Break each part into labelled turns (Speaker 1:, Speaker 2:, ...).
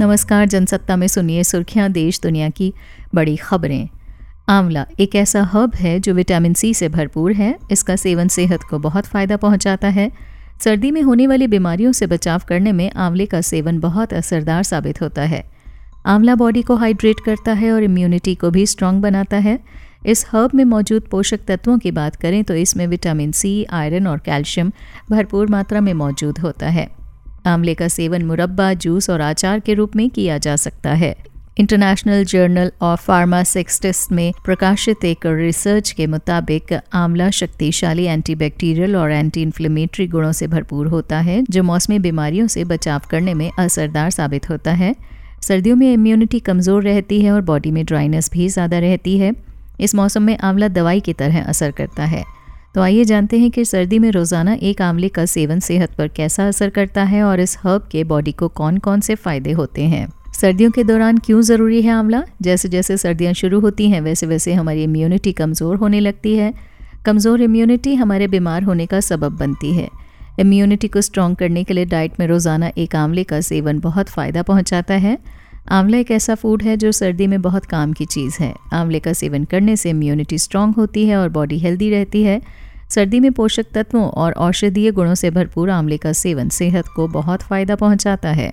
Speaker 1: नमस्कार, जनसत्ता में सुनिए सुर्खियाँ देश दुनिया की बड़ी खबरें। आंवला, एक ऐसा हर्ब है जो विटामिन सी से भरपूर है। इसका सेवन सेहत को बहुत फ़ायदा पहुंचाता है। सर्दी में होने वाली बीमारियों से बचाव करने में आंवले का सेवन बहुत असरदार साबित होता है। आंवला बॉडी को हाइड्रेट करता है और इम्यूनिटी को भी स्ट्रांग बनाता है। इस हर्ब में मौजूद पोषक तत्वों की बात करें तो इसमें विटामिन सी, आयरन और कैल्शियम भरपूर मात्रा में मौजूद होता है। आंवले का सेवन मुरब्बा, जूस और आचार के रूप में किया जा सकता है। इंटरनेशनल जर्नल ऑफ़ फार्मासिक्सटिस्ट में प्रकाशित एक रिसर्च के मुताबिक आंवला शक्तिशाली एंटीबैक्टीरियल और एंटी इन्फ्लेमेटरी गुणों से भरपूर होता है, जो मौसमी बीमारियों से बचाव करने में असरदार साबित होता है। सर्दियों में इम्यूनिटी कमज़ोर रहती है और बॉडी में ड्राइनेस भी ज़्यादा रहती है। इस मौसम में आंवला दवाई की तरह असर करता है। तो आइए जानते हैं कि सर्दी में रोज़ाना एक आंवले का सेवन सेहत पर कैसा असर करता है और इस हर्ब के बॉडी को कौन कौन से फ़ायदे होते हैं? सर्दियों के दौरान क्यों ज़रूरी है आंवला? जैसे जैसे सर्दियाँ शुरू होती हैं वैसे वैसे हमारी इम्यूनिटी कमज़ोर होने लगती है। कमज़ोर इम्यूनिटी हमारे बीमार होने का सबब बनती है। इम्यूनिटी को स्ट्रॉन्ग करने के लिए डाइट में रोज़ाना एक आंवले का सेवन बहुत फ़ायदा पहुँचाता है। आंवला एक ऐसा फ़ूड है जो सर्दी में बहुत काम की चीज़ है। आंवले का सेवन करने से इम्यूनिटी स्ट्रांग होती है और बॉडी हेल्दी रहती है। सर्दी में पोषक तत्वों और औषधीय गुणों से भरपूर आंवले का सेवन सेहत को बहुत फ़ायदा पहुंचाता है।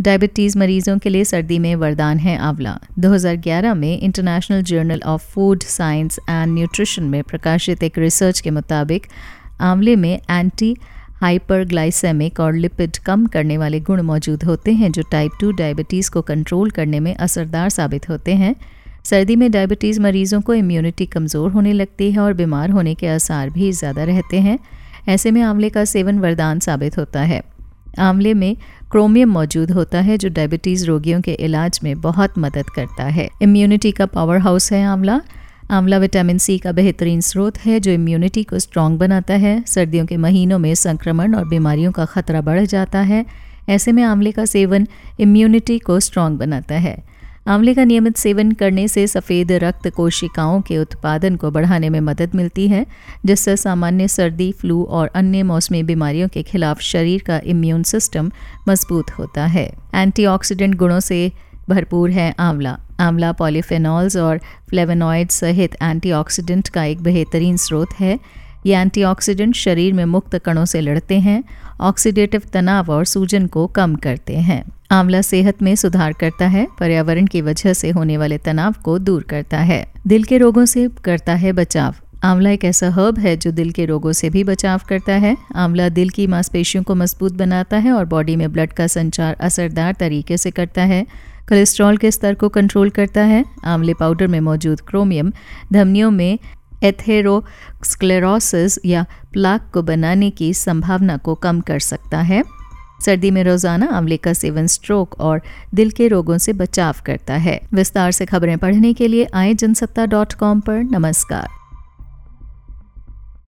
Speaker 1: डायबिटीज़ मरीजों के लिए सर्दी में वरदान है आंवला। 2011 में International Journal of Food Science and Nutrition में प्रकाशित एक रिसर्च के मुताबिक, आंवले में एंटी हाइपरग्लाइसेमिक और लिपिड कम करने वाले गुण मौजूद होते हैं जो टाइप टू डायबिटीज़ को कंट्रोल करने में असरदार साबित होते हैं। सर्दी में डायबिटीज़ मरीजों को इम्यूनिटी कमज़ोर होने लगती है और बीमार होने के आसार भी ज़्यादा रहते हैं। ऐसे में आंवले का सेवन वरदान साबित होता है। आंवले में क्रोमियम मौजूद होता है जो डायबिटीज़ रोगियों के इलाज में बहुत मदद करता है। इम्यूनिटी का पावर हाउस है आंवला। आंवला विटामिन सी का बेहतरीन स्रोत है, जो इम्यूनिटी को स्ट्रॉन्ग बनाता है। सर्दियों के महीनों में संक्रमण और बीमारियों का खतरा बढ़ जाता है। ऐसे में आंवले का सेवन इम्यूनिटी को स्ट्रॉन्ग बनाता है। आंवले का नियमित सेवन करने से सफ़ेद रक्त कोशिकाओं के उत्पादन को बढ़ाने में मदद मिलती है, जिससे सामान्य सर्दी, फ्लू और अन्य मौसमी बीमारियों के खिलाफ शरीर का इम्यून सिस्टम मज़बूत होता है। एंटीऑक्सीडेंट गुणों से भरपूर है आंवला। आंवला, पॉलीफेनॉल्स और फ्लेवेनॉइड सहित एंटीऑक्सीडेंट का एक बेहतरीन स्रोत है। ये एंटीऑक्सीडेंट शरीर में मुक्त कणों से लड़ते हैं, ऑक्सीडेटिव तनाव और सूजन को कम करते हैं। आंवला सेहत में सुधार करता है, पर्यावरण की वजह से होने वाले तनाव को दूर करता है। दिल के रोगों से करता है बचाव। आंवला एक ऐसा हर्ब है जो दिल के रोगों से भी बचाव करता है। आंवला दिल की मांसपेशियों को मज़बूत बनाता है और बॉडी में ब्लड का संचार असरदार तरीके से करता है। कोलेस्ट्रॉल के स्तर को कंट्रोल करता है। आंवले पाउडर में मौजूद क्रोमियम धमनियों में एथेरोस्क्लेरोसिस या प्लाक को बनाने की संभावना को कम कर सकता है। सर्दी में रोज़ाना आंवले का सेवन स्ट्रोक और दिल के रोगों से बचाव करता है। विस्तार से खबरें पढ़ने के लिए आए जनसत्ता डॉट कॉम पर। नमस्कार।